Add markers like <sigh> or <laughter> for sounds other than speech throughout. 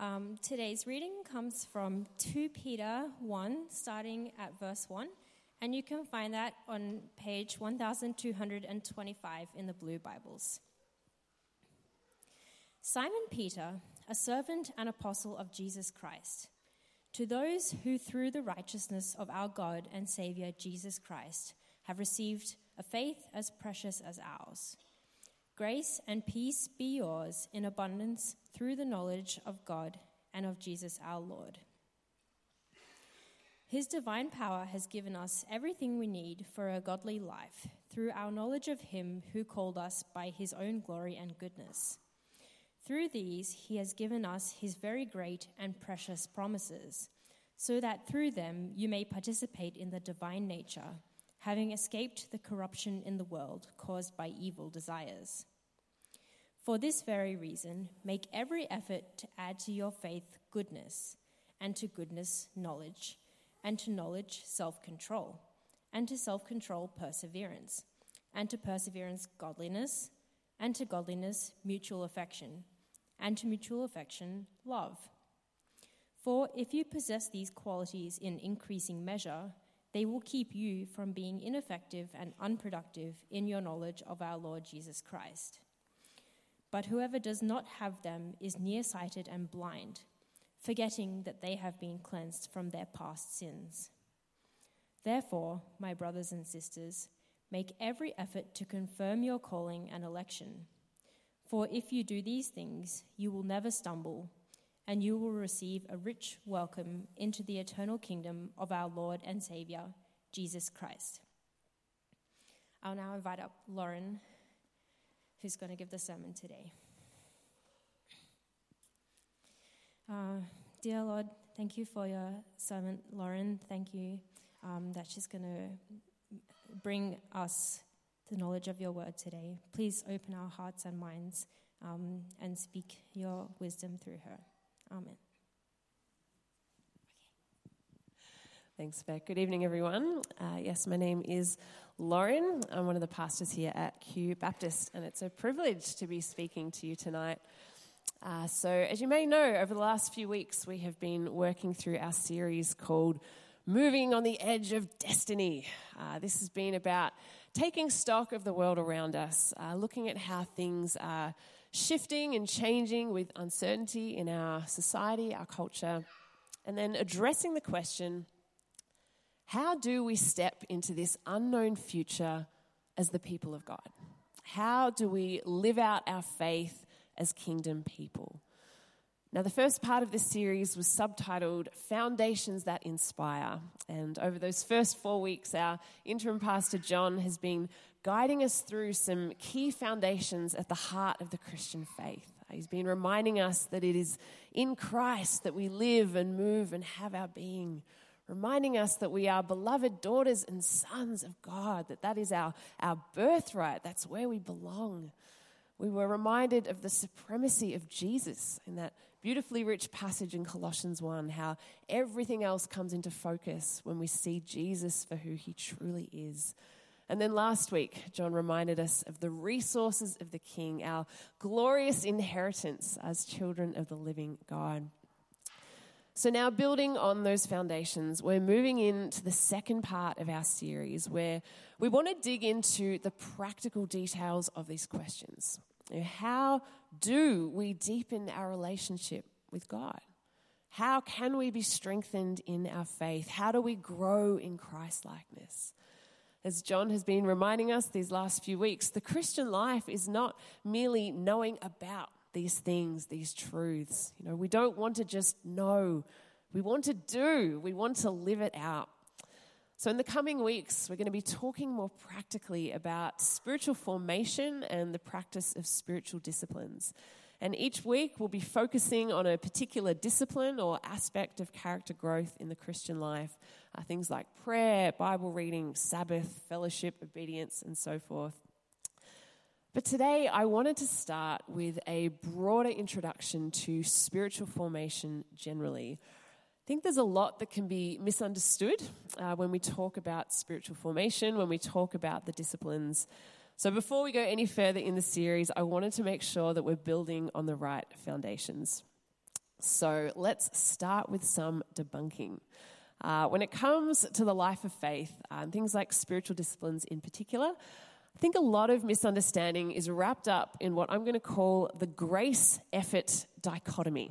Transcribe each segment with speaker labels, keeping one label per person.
Speaker 1: Um, today's reading comes from 2 Peter 1, starting at verse 1, and you can find that on page 1225 in the Blue Bibles. Simon Peter, a servant and apostle of Jesus Christ, to those who, through the righteousness of our God and Savior Jesus Christ, have received a faith as precious as ours. Grace and peace be yours in abundance through the knowledge of God and of Jesus our Lord. His divine power has given us everything we need for a godly life through our knowledge of Him who called us by His own glory and goodness. Through these, He has given us His very great and precious promises, so that through them you may participate in the divine nature having escaped the corruption in the world caused by evil desires. For this very reason, make every effort to add to your faith goodness, and to goodness, knowledge, and to knowledge, self control, and to self control, perseverance, and to perseverance, godliness, and to godliness, mutual affection, and to mutual affection, love. For if you possess these qualities in increasing measure, they will keep you from being ineffective and unproductive in your knowledge of our Lord Jesus Christ. But whoever does not have them is nearsighted and blind, forgetting that they have been cleansed from their past sins. Therefore, my brothers and sisters, make every effort to confirm your calling and election. For if you do these things, you will never stumble and you will receive a rich welcome into the eternal kingdom of our Lord and Savior, Jesus Christ. I'll now invite up Lauren, who's going to give the sermon today. Uh, dear Lord, thank you for your servant, Lauren. Thank you um, that she's going to bring us the knowledge of your word today. Please open our hearts and minds um, and speak your wisdom through her. Amen.
Speaker 2: Thanks, Beck. Good evening, everyone. Uh, yes, my name is Lauren. I'm one of the pastors here at Kew Baptist, and it's a privilege to be speaking to you tonight. Uh, so, as you may know, over the last few weeks, we have been working through our series called Moving on the Edge of Destiny. Uh, this has been about taking stock of the world around us, uh, looking at how things are shifting and changing with uncertainty in our society, our culture, and then addressing the question how do we step into this unknown future as the people of God? How do we live out our faith as kingdom people? Now, the first part of this series was subtitled Foundations That Inspire. And over those first four weeks, our interim pastor John has been guiding us through some key foundations at the heart of the Christian faith. He's been reminding us that it is in Christ that we live and move and have our being, reminding us that we are beloved daughters and sons of God, that that is our, our birthright, that's where we belong. We were reminded of the supremacy of Jesus in that beautifully rich passage in Colossians 1, how everything else comes into focus when we see Jesus for who he truly is. And then last week, John reminded us of the resources of the King, our glorious inheritance as children of the living God. So, now building on those foundations, we're moving into the second part of our series where we want to dig into the practical details of these questions. How do we deepen our relationship with God? How can we be strengthened in our faith? How do we grow in Christ likeness? As John has been reminding us these last few weeks, the Christian life is not merely knowing about these things, these truths. You know, we don't want to just know, we want to do, we want to live it out. So, in the coming weeks, we're going to be talking more practically about spiritual formation and the practice of spiritual disciplines. And each week, we'll be focusing on a particular discipline or aspect of character growth in the Christian life. Uh, things like prayer, Bible reading, Sabbath, fellowship, obedience, and so forth. But today, I wanted to start with a broader introduction to spiritual formation generally. I think there's a lot that can be misunderstood uh, when we talk about spiritual formation, when we talk about the disciplines. So, before we go any further in the series, I wanted to make sure that we're building on the right foundations. So let's start with some debunking. Uh, when it comes to the life of faith, uh, things like spiritual disciplines in particular, I think a lot of misunderstanding is wrapped up in what I'm going to call the grace effort dichotomy.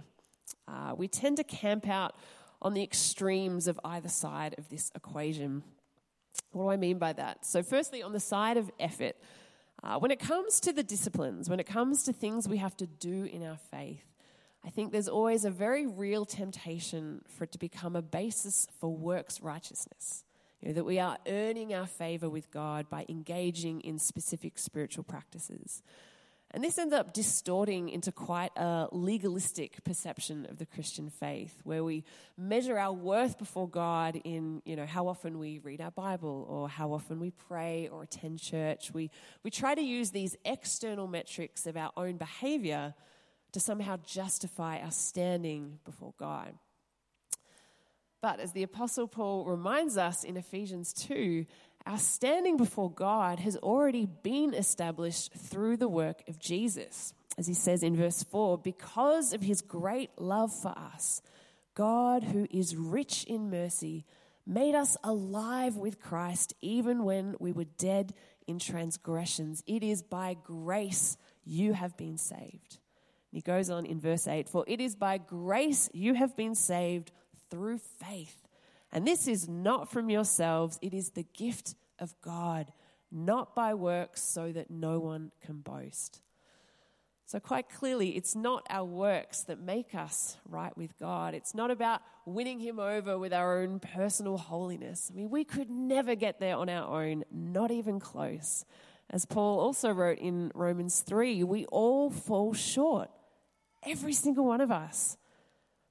Speaker 2: Uh, we tend to camp out on the extremes of either side of this equation. What do I mean by that? So, firstly, on the side of effort, uh, when it comes to the disciplines, when it comes to things we have to do in our faith, I think there's always a very real temptation for it to become a basis for works righteousness. You know, that we are earning our favor with God by engaging in specific spiritual practices. And this ends up distorting into quite a legalistic perception of the Christian faith, where we measure our worth before God in, you know, how often we read our Bible or how often we pray or attend church. We, we try to use these external metrics of our own behavior to somehow justify our standing before God. But as the Apostle Paul reminds us in Ephesians 2, our standing before God has already been established through the work of Jesus. As he says in verse 4, because of his great love for us, God, who is rich in mercy, made us alive with Christ even when we were dead in transgressions. It is by grace you have been saved. And he goes on in verse 8 For it is by grace you have been saved through faith. And this is not from yourselves, it is the gift of God, not by works, so that no one can boast. So, quite clearly, it's not our works that make us right with God. It's not about winning Him over with our own personal holiness. I mean, we could never get there on our own, not even close. As Paul also wrote in Romans 3, we all fall short, every single one of us.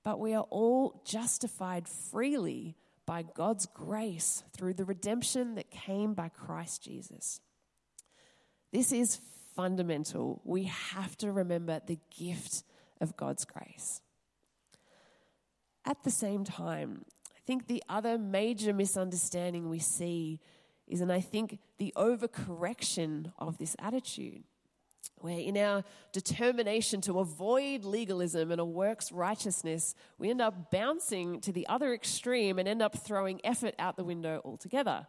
Speaker 2: But we are all justified freely by God's grace through the redemption that came by Christ Jesus. This is fundamental. We have to remember the gift of God's grace. At the same time, I think the other major misunderstanding we see is, and I think the overcorrection of this attitude where in our determination to avoid legalism and a works righteousness, we end up bouncing to the other extreme and end up throwing effort out the window altogether.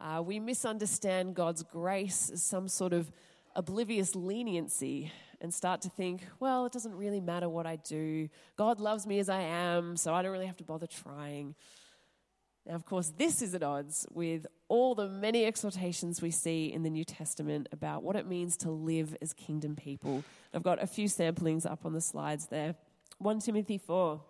Speaker 2: Uh, we misunderstand God's grace as some sort of oblivious leniency and start to think, well, it doesn't really matter what I do. God loves me as I am, so I don't really have to bother trying. Now, of course, this is at odds with all the many exhortations we see in the New Testament about what it means to live as kingdom people. I've got a few samplings up on the slides there. 1 Timothy 4,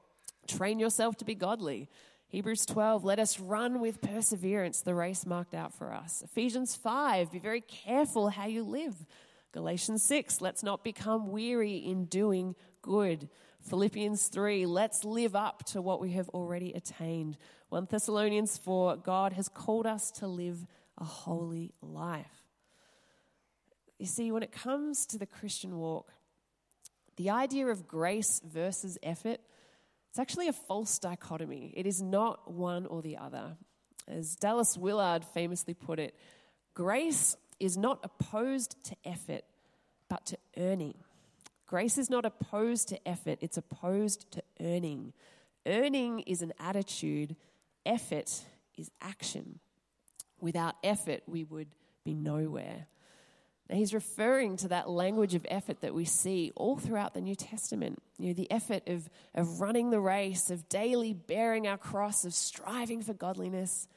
Speaker 2: train yourself to be godly. Hebrews 12, let us run with perseverance the race marked out for us. Ephesians 5, be very careful how you live. Galatians 6, let's not become weary in doing good. Philippians 3, let's live up to what we have already attained. 1 Thessalonians 4 God has called us to live a holy life. You see, when it comes to the Christian walk, the idea of grace versus effort, it's actually a false dichotomy. It is not one or the other. As Dallas Willard famously put it, grace is not opposed to effort, but to earning. Grace is not opposed to effort, it's opposed to earning. Earning is an attitude effort is action. Without effort, we would be nowhere. Now, he's referring to that language of effort that we see all throughout the New Testament. You know, the effort of, of running the race, of daily bearing our cross, of striving for godliness.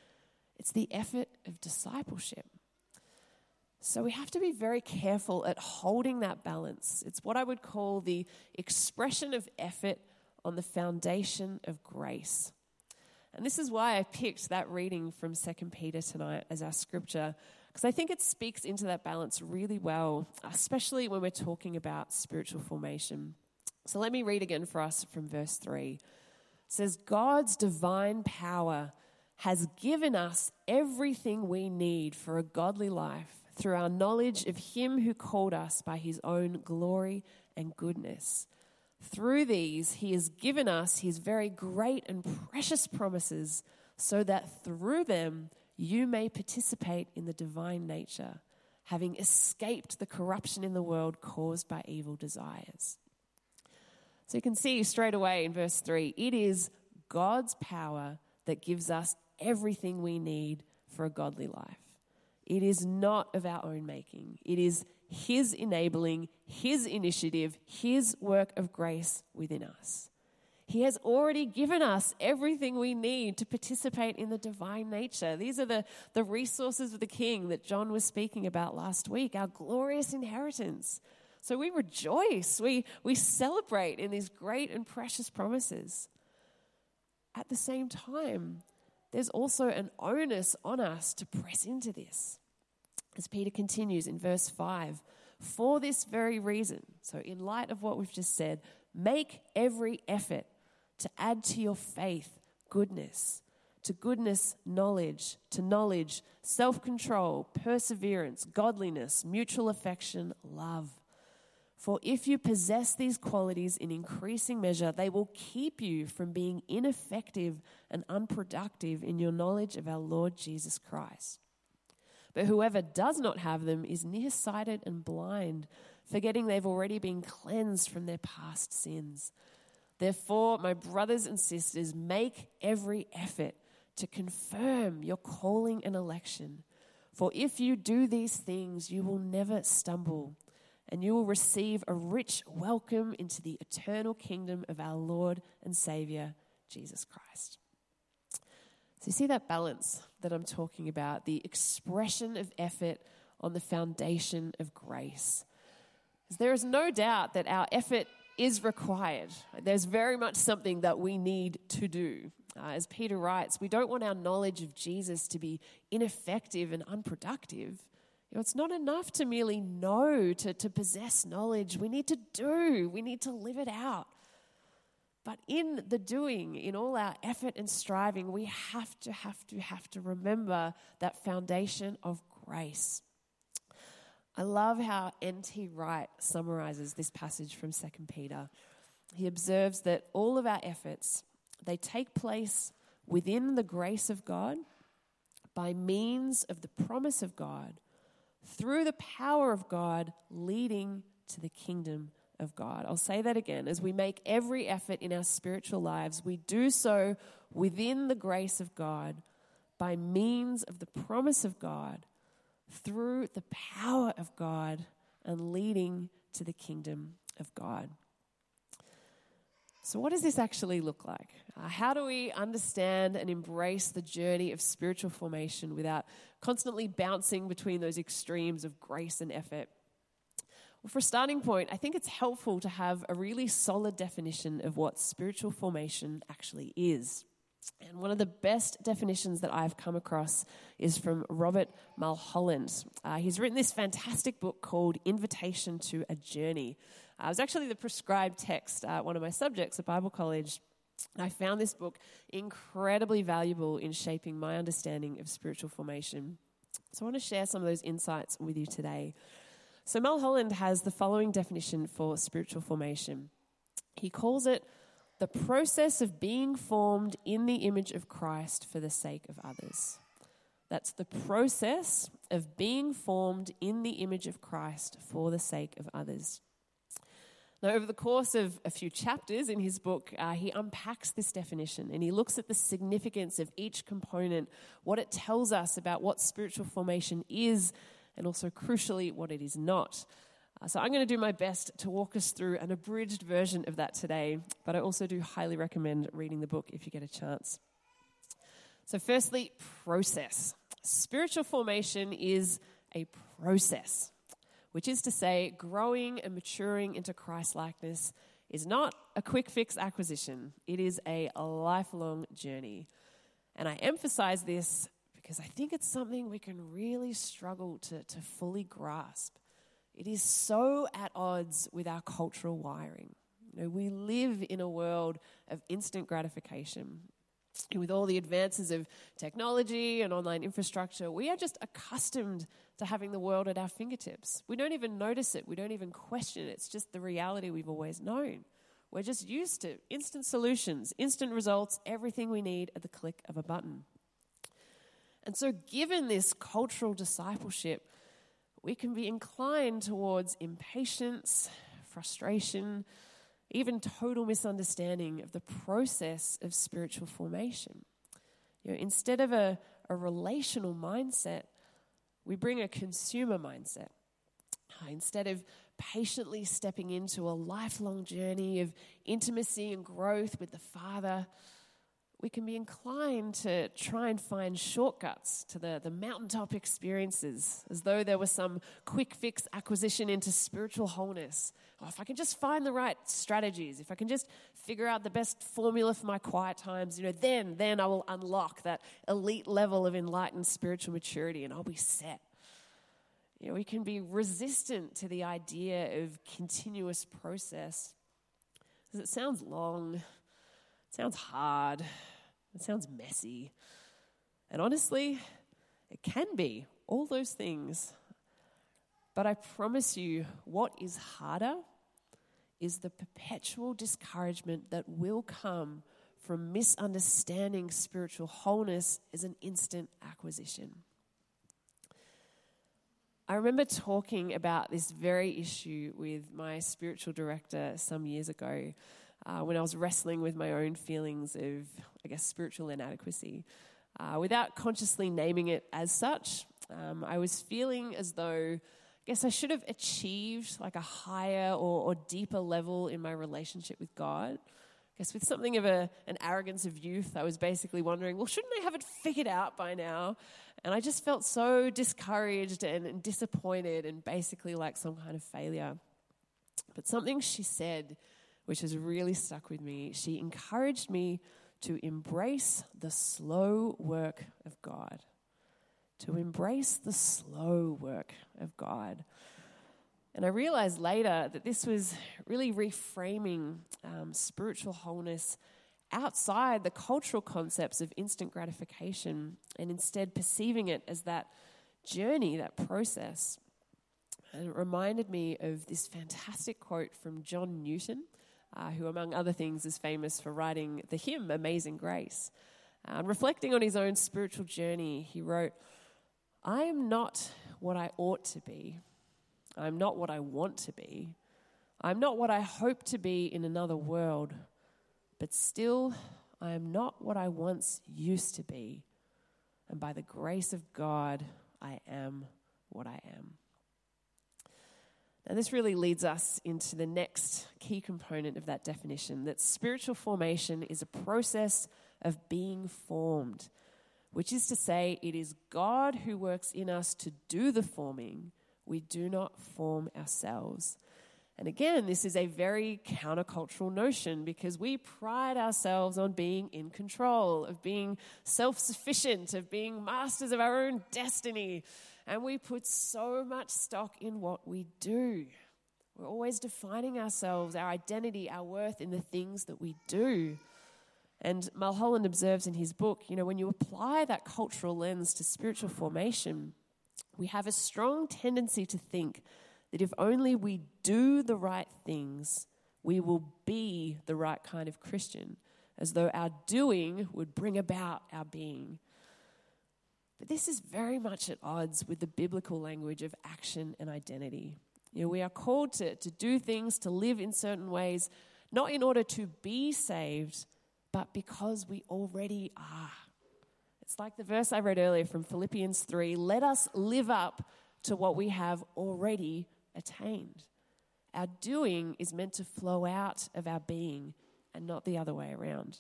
Speaker 2: It's the effort of discipleship. So we have to be very careful at holding that balance. It's what I would call the expression of effort on the foundation of grace. And this is why I picked that reading from 2 Peter tonight as our scripture, because I think it speaks into that balance really well, especially when we're talking about spiritual formation. So let me read again for us from verse 3. It says, God's divine power has given us everything we need for a godly life through our knowledge of Him who called us by His own glory and goodness. Through these, he has given us his very great and precious promises, so that through them you may participate in the divine nature, having escaped the corruption in the world caused by evil desires. So you can see straight away in verse 3 it is God's power that gives us everything we need for a godly life. It is not of our own making, it is His enabling, His initiative, His work of grace within us. He has already given us everything we need to participate in the divine nature. These are the, the resources of the King that John was speaking about last week, our glorious inheritance. So we rejoice, we, we celebrate in these great and precious promises. At the same time, there's also an onus on us to press into this. As Peter continues in verse 5, for this very reason, so in light of what we've just said, make every effort to add to your faith goodness, to goodness, knowledge, to knowledge, self control, perseverance, godliness, mutual affection, love. For if you possess these qualities in increasing measure, they will keep you from being ineffective and unproductive in your knowledge of our Lord Jesus Christ. But whoever does not have them is nearsighted and blind, forgetting they've already been cleansed from their past sins. Therefore, my brothers and sisters, make every effort to confirm your calling and election. For if you do these things, you will never stumble, and you will receive a rich welcome into the eternal kingdom of our Lord and Savior, Jesus Christ. So, you see that balance that I'm talking about the expression of effort on the foundation of grace. There is no doubt that our effort is required. There's very much something that we need to do. Uh, as Peter writes, we don't want our knowledge of Jesus to be ineffective and unproductive. You know, it's not enough to merely know, to, to possess knowledge. We need to do, we need to live it out. But in the doing, in all our effort and striving, we have to, have to, have to remember that foundation of grace. I love how N.T. Wright summarizes this passage from 2 Peter. He observes that all of our efforts, they take place within the grace of God by means of the promise of God through the power of God leading to the kingdom of God. I'll say that again. As we make every effort in our spiritual lives, we do so within the grace of God by means of the promise of God through the power of God and leading to the kingdom of God. So, what does this actually look like? Uh, how do we understand and embrace the journey of spiritual formation without constantly bouncing between those extremes of grace and effort? Well, for a starting point, I think it's helpful to have a really solid definition of what spiritual formation actually is. And one of the best definitions that I've come across is from Robert Mulholland. Uh, he's written this fantastic book called Invitation to a Journey. Uh, it was actually the prescribed text at one of my subjects at Bible college. I found this book incredibly valuable in shaping my understanding of spiritual formation. So I want to share some of those insights with you today. So Mulholland has the following definition for spiritual formation. He calls it the process of being formed in the image of Christ for the sake of others. That's the process of being formed in the image of Christ for the sake of others. Now, over the course of a few chapters in his book, uh, he unpacks this definition and he looks at the significance of each component, what it tells us about what spiritual formation is, and also crucially, what it is not. Uh, so I'm going to do my best to walk us through an abridged version of that today, but I also do highly recommend reading the book if you get a chance. So, firstly, process. Spiritual formation is a process, which is to say, growing and maturing into Christ likeness is not a quick fix acquisition, it is a lifelong journey. And I emphasize this because I think it's something we can really struggle to, to fully grasp. It is so at odds with our cultural wiring. You know, we live in a world of instant gratification. With all the advances of technology and online infrastructure, we are just accustomed to having the world at our fingertips. We don't even notice it, we don't even question it. It's just the reality we've always known. We're just used to instant solutions, instant results, everything we need at the click of a button. And so, given this cultural discipleship, we can be inclined towards impatience, frustration, even total misunderstanding of the process of spiritual formation. You know, instead of a, a relational mindset, we bring a consumer mindset. Instead of patiently stepping into a lifelong journey of intimacy and growth with the Father, we can be inclined to try and find shortcuts to the, the mountaintop experiences, as though there was some quick fix acquisition into spiritual wholeness. Oh, if I can just find the right strategies, if I can just figure out the best formula for my quiet times, you know, then, then I will unlock that elite level of enlightened spiritual maturity and I'll be set. You know, we can be resistant to the idea of continuous process because it sounds long, it sounds hard, it sounds messy. And honestly, it can be all those things. But I promise you, what is harder is the perpetual discouragement that will come from misunderstanding spiritual wholeness as an instant acquisition. I remember talking about this very issue with my spiritual director some years ago uh, when I was wrestling with my own feelings of, I guess, spiritual inadequacy. Uh, without consciously naming it as such, um, I was feeling as though, I guess, I should have achieved like a higher or, or deeper level in my relationship with God I guess with something of a, an arrogance of youth, I was basically wondering, well, shouldn't I have it figured out by now? And I just felt so discouraged and, and disappointed and basically like some kind of failure. But something she said, which has really stuck with me, she encouraged me to embrace the slow work of God. To embrace the slow work of God. And I realized later that this was really reframing um, spiritual wholeness outside the cultural concepts of instant gratification and instead perceiving it as that journey, that process. And it reminded me of this fantastic quote from John Newton, uh, who, among other things, is famous for writing the hymn Amazing Grace. Uh, reflecting on his own spiritual journey, he wrote, I am not what I ought to be. I'm not what I want to be. I'm not what I hope to be in another world, but still, I am not what I once used to be. And by the grace of God, I am what I am. Now, this really leads us into the next key component of that definition that spiritual formation is a process of being formed, which is to say, it is God who works in us to do the forming we do not form ourselves. And again, this is a very countercultural notion because we pride ourselves on being in control, of being self sufficient, of being masters of our own destiny. And we put so much stock in what we do. We're always defining ourselves, our identity, our worth in the things that we do. And Mulholland observes in his book, you know, when you apply that cultural lens to spiritual formation, we have a strong tendency to think that if only we do the right things, we will be the right kind of Christian, as though our doing would bring about our being. But this is very much at odds with the biblical language of action and identity. You know, we are called to, to do things, to live in certain ways, not in order to be saved, but because we already are. It's like the verse I read earlier from Philippians 3 let us live up to what we have already attained. Our doing is meant to flow out of our being and not the other way around.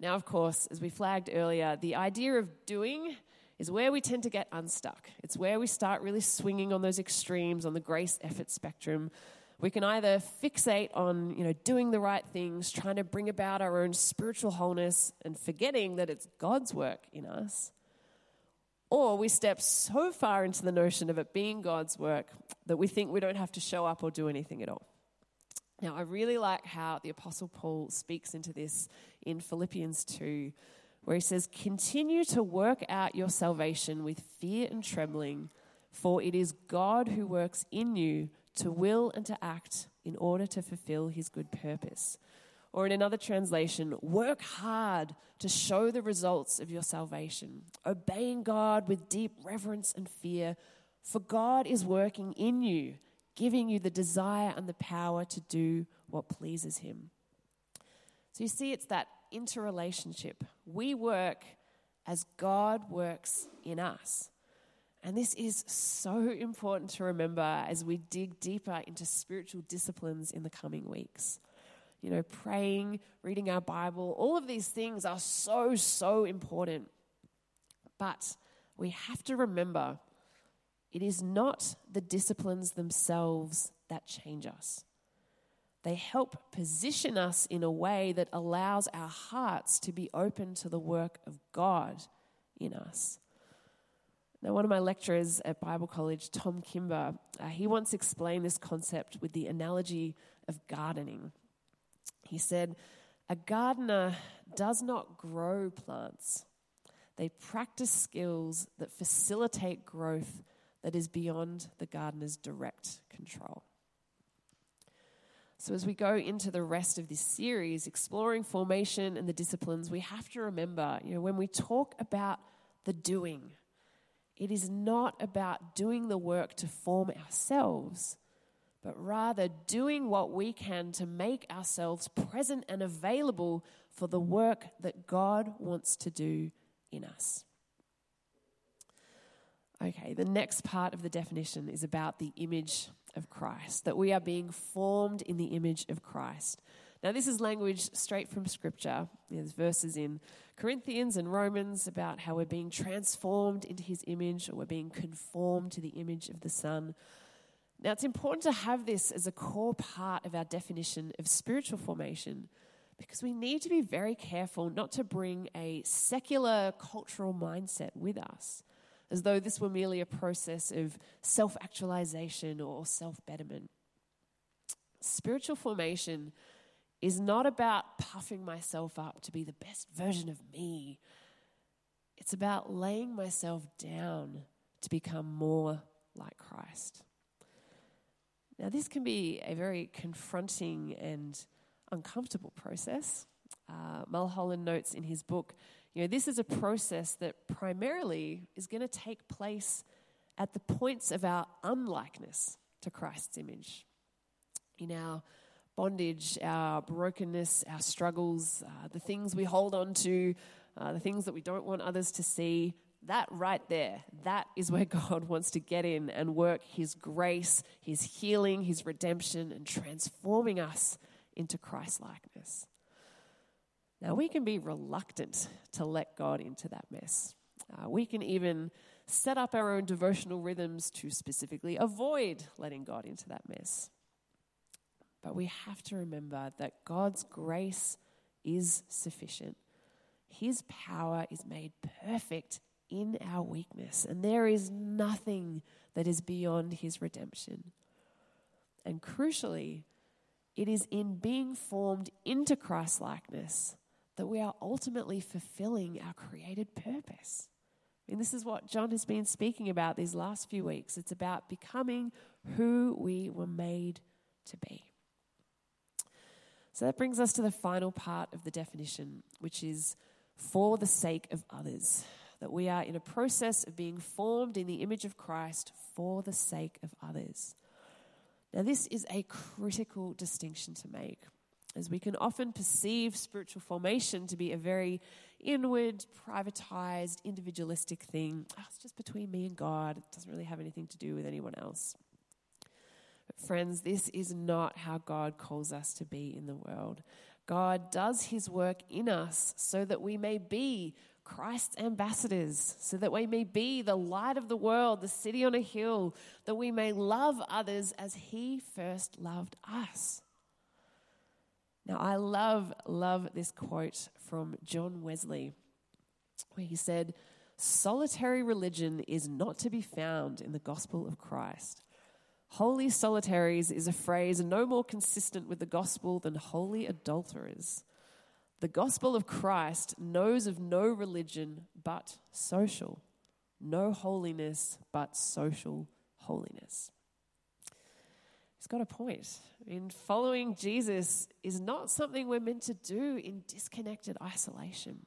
Speaker 2: Now, of course, as we flagged earlier, the idea of doing is where we tend to get unstuck. It's where we start really swinging on those extremes on the grace effort spectrum we can either fixate on, you know, doing the right things, trying to bring about our own spiritual wholeness and forgetting that it's God's work in us. Or we step so far into the notion of it being God's work that we think we don't have to show up or do anything at all. Now, I really like how the Apostle Paul speaks into this in Philippians 2, where he says, Continue to work out your salvation with fear and trembling, for it is God who works in you to will and to act in order to fulfill his good purpose. Or in another translation, work hard to show the results of your salvation, obeying God with deep reverence and fear, for God is working in you giving you the desire and the power to do what pleases Him. So you see, it's that interrelationship. We work as God works in us. And this is so important to remember as we dig deeper into spiritual disciplines in the coming weeks. You know, praying, reading our Bible, all of these things are so, so important. But we have to remember it is not the disciplines themselves that change us. They help position us in a way that allows our hearts to be open to the work of God in us. Now, one of my lecturers at Bible College, Tom Kimber, uh, he once explained this concept with the analogy of gardening. He said, A gardener does not grow plants, they practice skills that facilitate growth that is beyond the gardener's direct control. So, as we go into the rest of this series, exploring formation and the disciplines, we have to remember, you know, when we talk about the doing, it is not about doing the work to form ourselves, but rather doing what we can to make ourselves present and available for the work that God wants to do in us. Okay, the next part of the definition is about the image of Christ, that we are being formed in the image of Christ. Now, this is language straight from Scripture. There's verses in Corinthians and Romans about how we're being transformed into His image or we're being conformed to the image of the Son. Now, it's important to have this as a core part of our definition of spiritual formation because we need to be very careful not to bring a secular cultural mindset with us as though this were merely a process of self actualization or self betterment. Spiritual formation is not about puffing myself up to be the best version of me. It's about laying myself down to become more like Christ. Now, this can be a very confronting and uncomfortable process. Uh, Mulholland notes in his book you know, this is a process that primarily is going to take place at the points of our unlikeness to Christ's image. In our bondage, our brokenness, our struggles, uh, the things we hold on to, uh, the things that we don't want others to see, that right there, that is where <laughs> God wants to get in and work His grace, His healing, His redemption, and transforming us into Christ likeness. Now, we can be reluctant to let God into that mess. Uh, we can even set up our own devotional rhythms to specifically avoid letting God into that mess. But we have to remember that God's grace is sufficient. His power is made perfect in our weakness, and there is nothing that is beyond His redemption. And crucially, it is in being formed into Christ likeness that we are ultimately fulfilling our created purpose. I mean, this is what John has been speaking about these last few weeks. It's about becoming who we were made to be. So that brings us to the final part of the definition, which is for the sake of others. That we are in a process of being formed in the image of Christ for the sake of others. Now, this is a critical distinction to make as we can often perceive spiritual formation to be a very inward, privatized, individualistic thing. Oh, it's just between me and God. It doesn't really have anything to do with anyone else. But, friends, this is not how God calls us to be in the world. God does his work in us so that we may be Christ's ambassadors, so that we may be the light of the world, the city on a hill, that we may love others as he first loved us. Now, I love, love this quote from John Wesley, where he said, Solitary religion is not to be found in the gospel of Christ. Holy solitaries is a phrase no more consistent with the gospel than holy adulterers. The gospel of Christ knows of no religion but social, no holiness but social holiness. He's got a point. I mean, following Jesus is not something we're meant to do in disconnected isolation.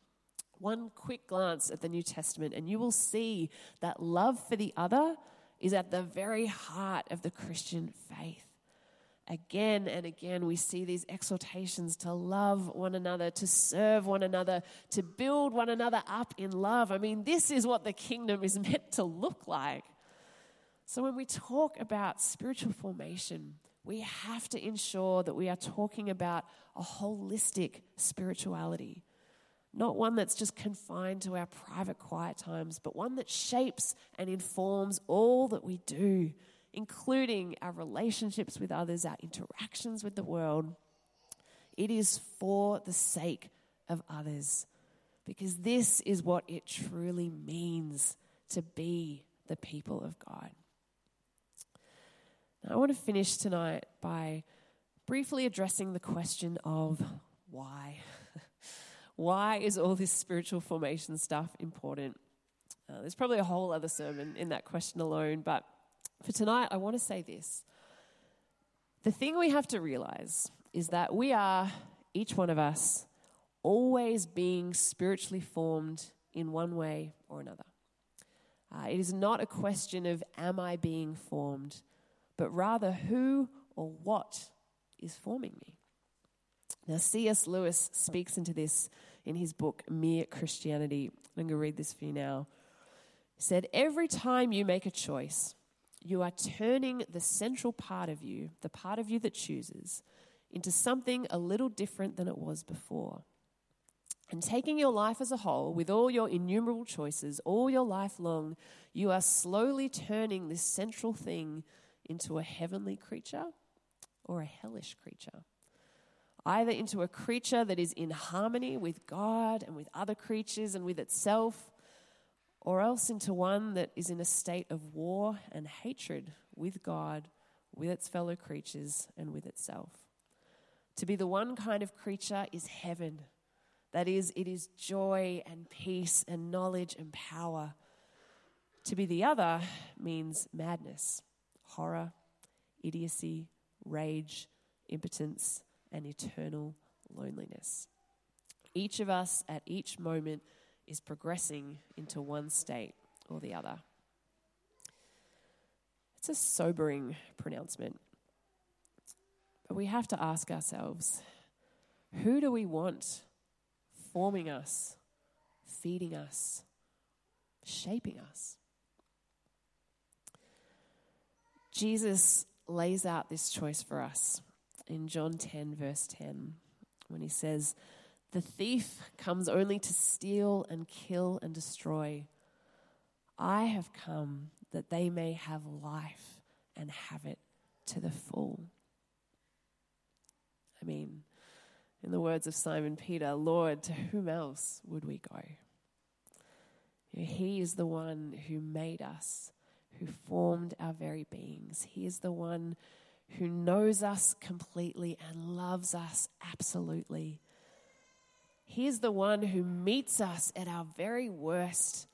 Speaker 2: One quick glance at the New Testament, and you will see that love for the other is at the very heart of the Christian faith. Again and again, we see these exhortations to love one another, to serve one another, to build one another up in love. I mean, this is what the kingdom is <laughs> meant to look like. So, when we talk about spiritual formation, we have to ensure that we are talking about a holistic spirituality. Not one that's just confined to our private quiet times, but one that shapes and informs all that we do including our relationships with others, our interactions with the world. It is for the sake of others, because this is what it truly means to be the people of God. I want to finish tonight by briefly addressing the question of why. <laughs> why is all this spiritual formation stuff important? Uh, there's probably a whole other sermon in that question alone, but for tonight, I want to say this. The thing we have to realize is that we are, each one of us, always being spiritually formed in one way or another. Uh, it is not a question of am I being formed, but rather who or what is forming me. Now, C.S. Lewis speaks into this in his book, Mere Christianity. I'm going to read this for you now. He said, Every time you make a choice, you are turning the central part of you, the part of you that chooses, into something a little different than it was before. And taking your life as a whole, with all your innumerable choices, all your life long, you are slowly turning this central thing into a heavenly creature or a hellish creature. Either into a creature that is in harmony with God and with other creatures and with itself, or else into one that is in a state of war and hatred with God, with its fellow creatures, and with itself. To be the one kind of creature is heaven. That is, it is joy and peace and knowledge and power. To be the other means madness, horror, idiocy, rage, impotence, and eternal loneliness. Each of us at each moment is progressing into one state or the other. It's a sobering pronouncement. But we have to ask ourselves who do we want forming us, feeding us, shaping us? Jesus lays out this choice for us in John 10, verse 10, when he says, the thief comes only to steal and kill and destroy. I have come that they may have life and have it to the full. I mean, in the words of Simon Peter, Lord, to whom else would we go? He is the one who made us, who formed our very beings. He is the one who knows us completely and loves us absolutely. He is the one who meets us at our very worst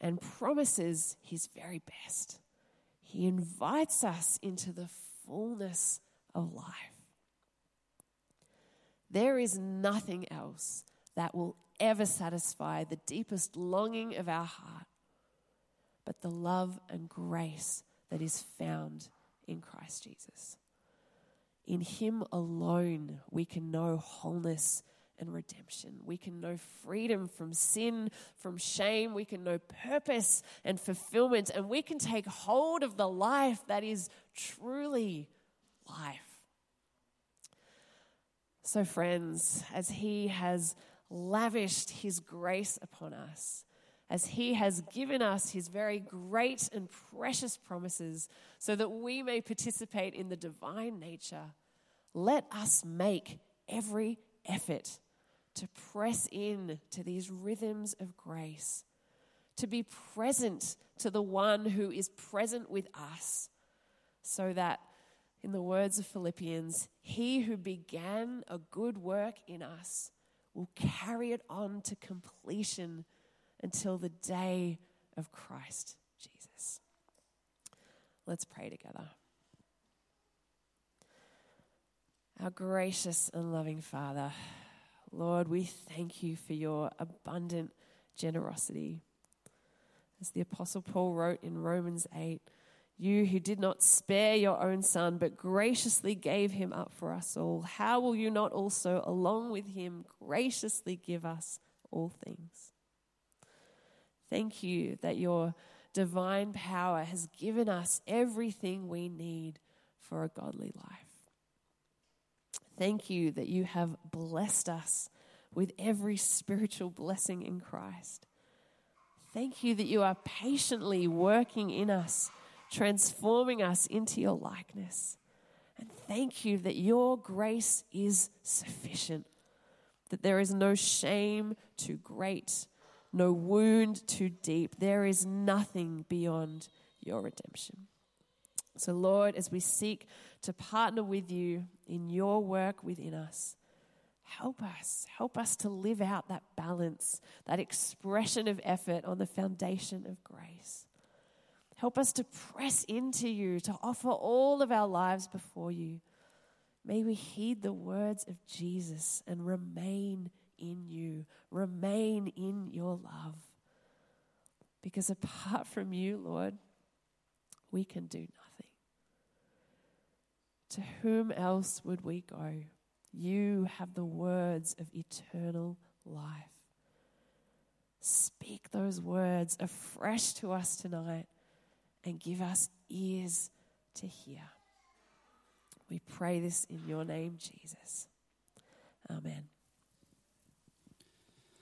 Speaker 2: and promises his very best. He invites us into the fullness of life. There is nothing else that will ever satisfy the deepest longing of our heart but the love and grace that is found in Christ Jesus. In Him alone, we can know wholeness and redemption. We can know freedom from sin, from shame. We can know purpose and fulfillment. And we can take hold of the life that is truly life. So, friends, as He has lavished His grace upon us, as He has given us His very great and precious promises so that we may participate in the divine nature, let us make every effort to press in to these rhythms of grace, to be present to the one who is present with us, so that, in the words of Philippians, he who began a good work in us will carry it on to completion until the day of Christ Jesus. Let's pray together. Our gracious and loving Father, Lord, we thank you for your abundant generosity. As the Apostle Paul wrote in Romans 8, you who did not spare your own son, but graciously gave him up for us all, how will you not also, along with him, graciously give us all things? Thank you that your divine power has given us everything we need for a godly life. Thank you that you have blessed us with every spiritual blessing in Christ. Thank you that you are patiently working in us, transforming us into your likeness. And thank you that your grace is sufficient, that there is no shame too great, no wound too deep. There is nothing beyond your redemption. So, Lord, as we seek to partner with you in your work within us, help us. Help us to live out that balance, that expression of effort on the foundation of grace. Help us to press into you, to offer all of our lives before you. May we heed the words of Jesus and remain in you, remain in your love. Because apart from you, Lord, we can do nothing. To whom else would we go? You have the words of eternal life. Speak those words afresh to us tonight and give us ears to hear. We pray this in your name, Jesus. Amen.